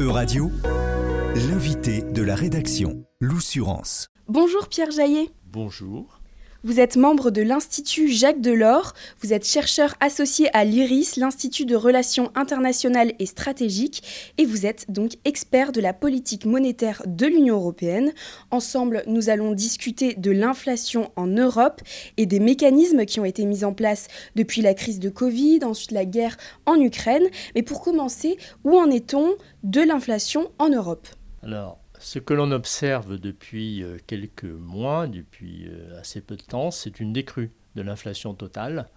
E-Radio, l'invité de la rédaction, l'Oussurance. Bonjour Pierre Jaillet. Bonjour. Vous êtes membre de l'Institut Jacques Delors, vous êtes chercheur associé à l'IRIS, l'Institut de Relations internationales et stratégiques, et vous êtes donc expert de la politique monétaire de l'Union européenne. Ensemble, nous allons discuter de l'inflation en Europe et des mécanismes qui ont été mis en place depuis la crise de Covid, ensuite la guerre en Ukraine. Mais pour commencer, où en est-on de l'inflation en Europe? Ce que l'on observe depuis euh, quelques mois, depuis euh, assez peu de temps, c'est une décrue de l'inflation totale,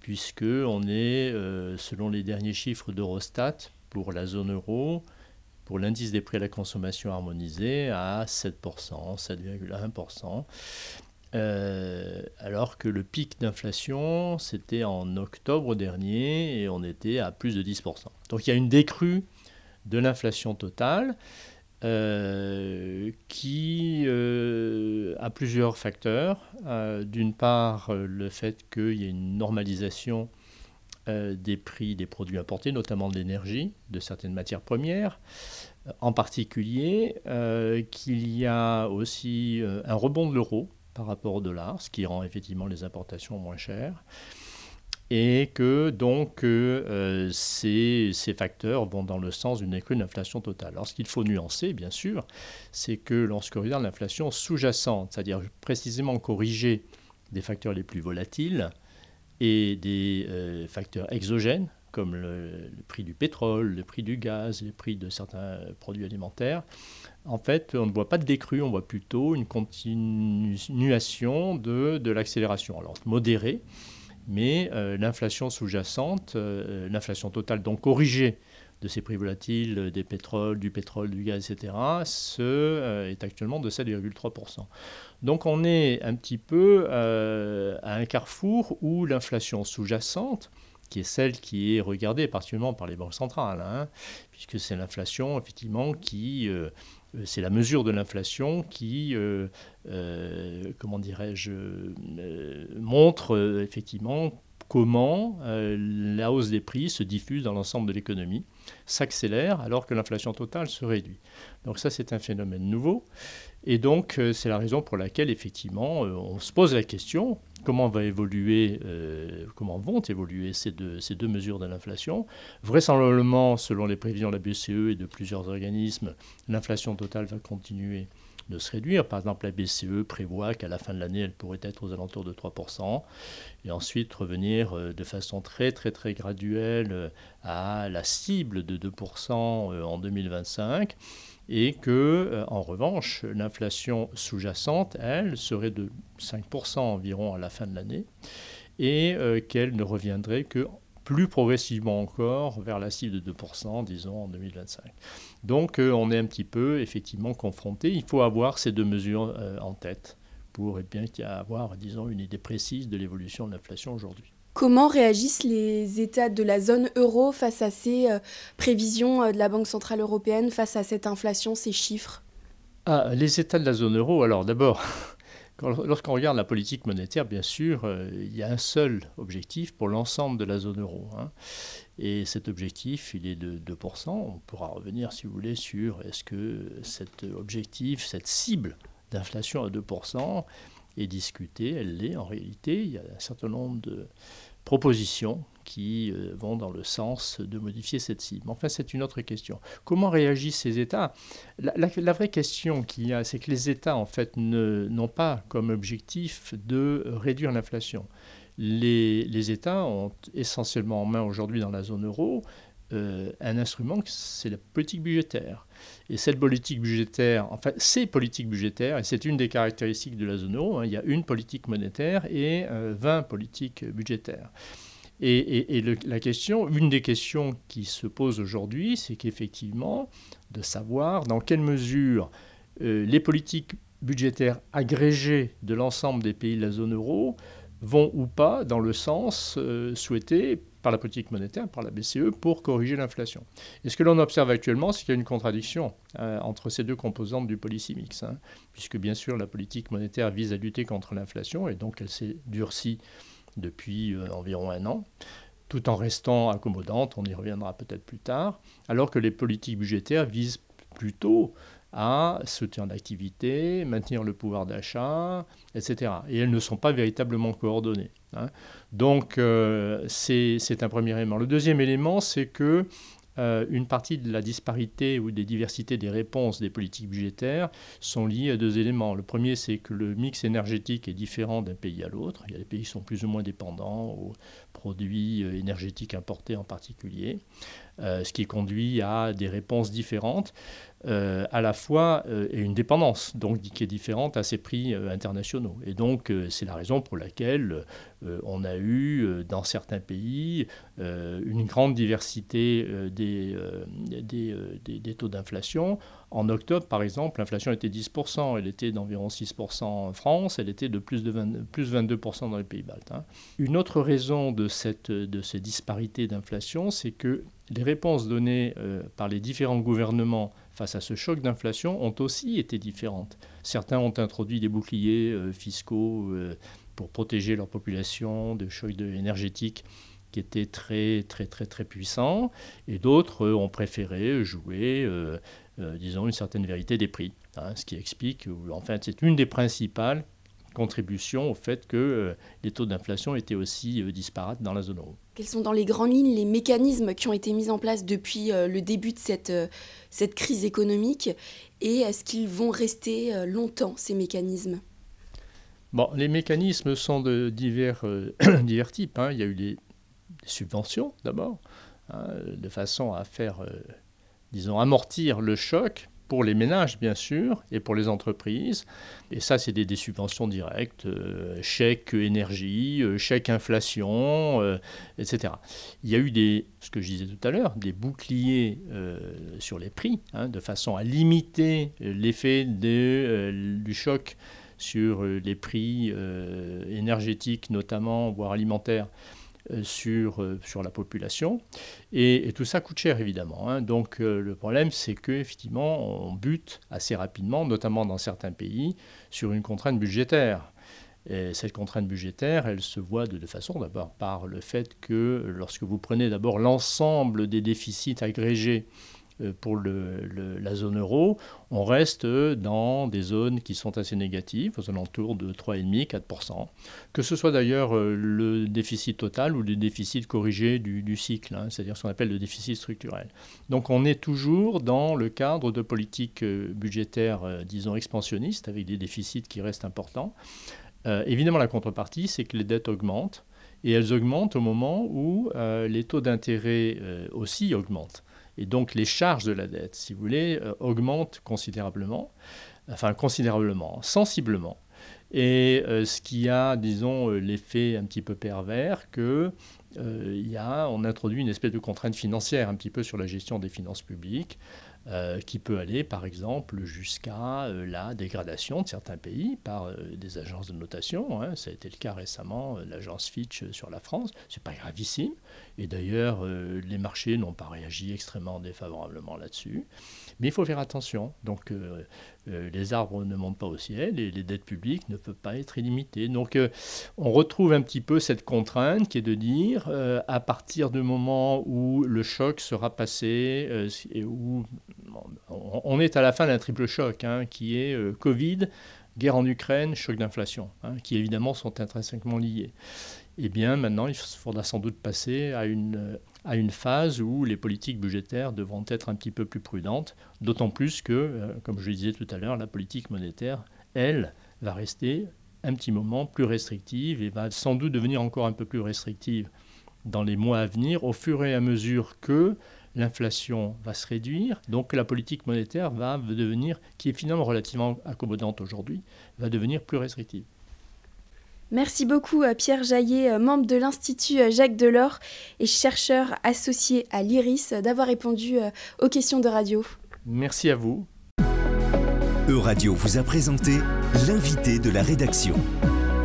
puisque on est, euh, selon les derniers chiffres d'Eurostat, pour la zone euro, pour l'indice des prix à la consommation harmonisé, à 7%, 7,1%. alors que le pic d'inflation, c'était en octobre dernier et on était à plus de 10%. Donc il y a une décrue de l'inflation totale. Euh, qui euh, a plusieurs facteurs. Euh, d'une part, le fait qu'il y ait une normalisation des prix des produits importés, notamment de l'énergie, de certaines matières premières. En particulier, qu'il y a aussi un rebond de l'euro par rapport au dollar, ce qui rend effectivement les importations moins chères et que donc euh, ces, facteurs vont dans le sens d'une école d'inflation totale. Alors ce qu'il faut nuancer, bien sûr, c'est que lorsqu'on regarde l'inflation sous-jacente, c'est-à-dire précisément corriger des facteurs les plus volatiles et des euh, facteurs exogènes, comme le, prix du pétrole, le prix du gaz, les prix de certains produits alimentaires, en fait, on ne voit pas de décrue, on voit plutôt une continuation de, de l'accélération. Alors modérée, mais euh, l'inflation sous-jacente, euh, l'inflation totale donc corrigée de ces prix volatiles, euh, des pétroles, du pétrole, du gaz, etc., ce, est actuellement de 7,3%. Donc on est un petit peu à un carrefour où l'inflation sous-jacente, qui est celle qui est regardée particulièrement par les banques centrales, hein, puisque c'est l'inflation effectivement qui euh, c'est la mesure de l'inflation qui, euh, euh, comment dirais-je, montre effectivement comment la hausse des prix se diffuse dans l'ensemble de l'économie, s'accélère alors que l'inflation totale se réduit. Donc ça, c'est un phénomène nouveau. Et donc, c'est la raison pour laquelle, effectivement, on se pose la question, comment, va évoluer, comment vont évoluer ces deux, ces deux mesures de l'inflation Vraisemblablement, selon les prévisions de la BCE et de plusieurs organismes, l'inflation totale va continuer de se réduire. Par exemple, la BCE prévoit qu'à la fin de l'année, elle pourrait être aux alentours de 3%, et ensuite revenir euh, de façon très très très graduelle euh, à la cible de 2% euh, en 2025, et que, en revanche, l'inflation sous-jacente, elle, serait de 5% environ à la fin de l'année, et qu'elle ne reviendrait que plus progressivement encore vers la cible de 2%, disons, en 2025. Donc euh, on est un petit peu effectivement confronté. Il faut avoir ces deux mesures euh, en tête pour eh bien, avoir, disons, une idée précise de l'évolution de l'inflation aujourd'hui. Comment réagissent les États de la zone euro face à ces euh, prévisions de la Banque Centrale Européenne, face à cette inflation, ces chiffres? Ah, Les États de la zone euro, alors d'abord, Lorsqu'on regarde la politique monétaire, bien sûr, euh, il y a un seul objectif pour l'ensemble de la zone euro. Hein. Et cet objectif, il est de 2%. On pourra revenir, si vous voulez, sur est-ce que cet objectif, cette cible d'inflation à 2% est discutée. Elle l'est en réalité. Il y a un certain nombre de propositions qui euh, vont dans le sens de modifier cette cible. Enfin, c'est une autre question. Comment réagissent ces États? La, vraie question qu'il y a, c'est que les États, en fait, n'ont pas comme objectif de réduire l'inflation. Les, États ont essentiellement en main aujourd'hui dans la zone euro euh, un instrument, c'est la politique budgétaire. Et cette politique budgétaire, enfin, ces politiques budgétaires, et c'est une des caractéristiques de la zone euro, hein, il y a une politique monétaire et 20 euh, politiques budgétaires. Et, la question, une des questions qui se pose aujourd'hui, c'est qu'effectivement, de savoir dans quelle mesure euh, les politiques budgétaires agrégées de l'ensemble des pays de la zone euro vont ou pas dans le sens euh, souhaité par la politique monétaire, par la BCE, pour corriger l'inflation. Et ce que l'on observe actuellement, c'est qu'il y a une contradiction euh, entre ces deux composantes du policy mix, hein, puisque bien sûr la politique monétaire vise à lutter contre l'inflation, et donc elle s'est durcie depuis euh, environ un an. tout en restant accommodante, on y reviendra peut-être plus tard, alors que les politiques budgétaires visent plutôt à soutien d'activité, maintenir le pouvoir d'achat, etc. Et elles ne sont pas véritablement coordonnées. Hein. Donc euh, c'est un premier élément. Le deuxième élément, c'est que euh, une partie de la disparité ou des diversités des réponses des politiques budgétaires sont liées à deux éléments. Le premier, c'est que le mix énergétique est différent d'un pays à l'autre. Il y a des pays qui sont plus ou moins dépendants aux produits euh, énergétiques importés en particulier, ce qui conduit à des réponses différentes. Euh, à la fois euh, et une dépendance qui est différente à ces prix euh, internationaux. Et donc c'est la raison pour laquelle on a eu dans certains pays une grande diversité des, taux d'inflation. En octobre, par exemple, l'inflation était 10%, elle était d'environ 6% en France, elle était de plus, de plus 22% dans les pays baltes. Hein. Une autre raison de, cette, ces disparités d'inflation, c'est que les réponses données par les différents gouvernements face à ce choc d'inflation ont aussi été différentes. Certains ont introduit des boucliers euh, fiscaux euh, pour protéger leur population de chocs énergétiques qui étaient très très très très puissants, et d'autres ont préféré jouer, euh, disons, une certaine vérité des prix, hein, ce qui explique, en fait, c'est une des principales contributions au fait que les taux d'inflation étaient aussi disparates dans la zone euro. Quels sont dans les grandes lignes les mécanismes qui ont été mis en place depuis euh, le début de cette, euh, cette crise économique et est-ce qu'ils vont rester euh, longtemps, ces mécanismes? Bon, les mécanismes sont de divers, divers types. Hein. Il y a eu des, subventions d'abord, hein, de façon à faire, disons, amortir le choc pour les ménages, bien sûr, et pour les entreprises. Et ça, c'est des, subventions directes, euh, chèques énergie, euh, chèques inflation, euh, etc. Il y a eu des, ce que je disais tout à l'heure, des boucliers sur les prix, hein, de façon à limiter l'effet du choc sur les prix énergétiques, notamment, voire alimentaires euh, sur, euh, sur la population. Et, tout ça coûte cher, évidemment. Hein. Donc euh, le problème, c'est qu'effectivement, on bute assez rapidement, notamment dans certains pays, sur une contrainte budgétaire. Et cette contrainte budgétaire, elle se voit de deux façons. D'abord par le fait que lorsque vous prenez d'abord l'ensemble des déficits agrégés euh, pour la zone euro, on reste dans des zones qui sont assez négatives, aux alentours de 3,5-4%. Que ce soit d'ailleurs euh, le déficit total ou le déficit corrigé du, cycle, hein, c'est-à-dire ce qu'on appelle le déficit structurel. Donc on est toujours dans le cadre de politiques euh, budgétaires, disons, expansionnistes, avec des déficits qui restent importants. évidemment, la contrepartie, c'est que les dettes augmentent, et elles augmentent au moment où les taux d'intérêt aussi augmentent. Et donc les charges de la dette, si vous voulez, euh, augmentent considérablement, enfin considérablement, sensiblement. Et euh, ce qui a, disons, euh, l'effet un petit peu pervers que il y a, on introduit une espèce de contrainte financière un petit peu sur la gestion des finances publiques. Euh, qui peut aller par exemple jusqu'à euh, la dégradation de certains pays par euh, des agences de notation. Hein. Ça a été le cas récemment, l'agence Fitch sur la France. C'est pas gravissime. Et d'ailleurs, les marchés n'ont pas réagi extrêmement défavorablement là-dessus. Mais il faut faire attention. Donc, les arbres ne montent pas au ciel et les dettes publiques ne peuvent pas être illimitées. Donc, on retrouve un petit peu cette contrainte qui est de dire, à partir du moment où le choc sera passé et où on est à la fin d'un triple choc, hein, qui est euh, Covid, guerre en Ukraine, choc d'inflation, hein, qui évidemment sont intrinsèquement liés. Eh bien, maintenant, il faudra sans doute passer à une, à une phase où les politiques budgétaires devront être un petit peu plus prudentes, d'autant plus que, euh, comme je le disais tout à l'heure, la politique monétaire, elle, va rester un petit moment plus restrictive et va sans doute devenir encore un peu plus restrictive dans les mois à venir, au fur et à mesure que l'inflation va se réduire, donc la politique monétaire va devenir, qui est finalement relativement accommodante aujourd'hui, va devenir plus restrictive. Merci beaucoup euh, Pierre Jaillet, euh, membre de l'Institut euh, Jacques Delors et chercheur associé à l'IRIS, d'avoir répondu aux questions de radio. Merci à vous. Euradio vous a présenté l'invité de la rédaction.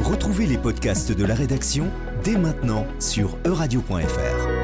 Retrouvez les podcasts de la rédaction dès maintenant sur euradio.fr.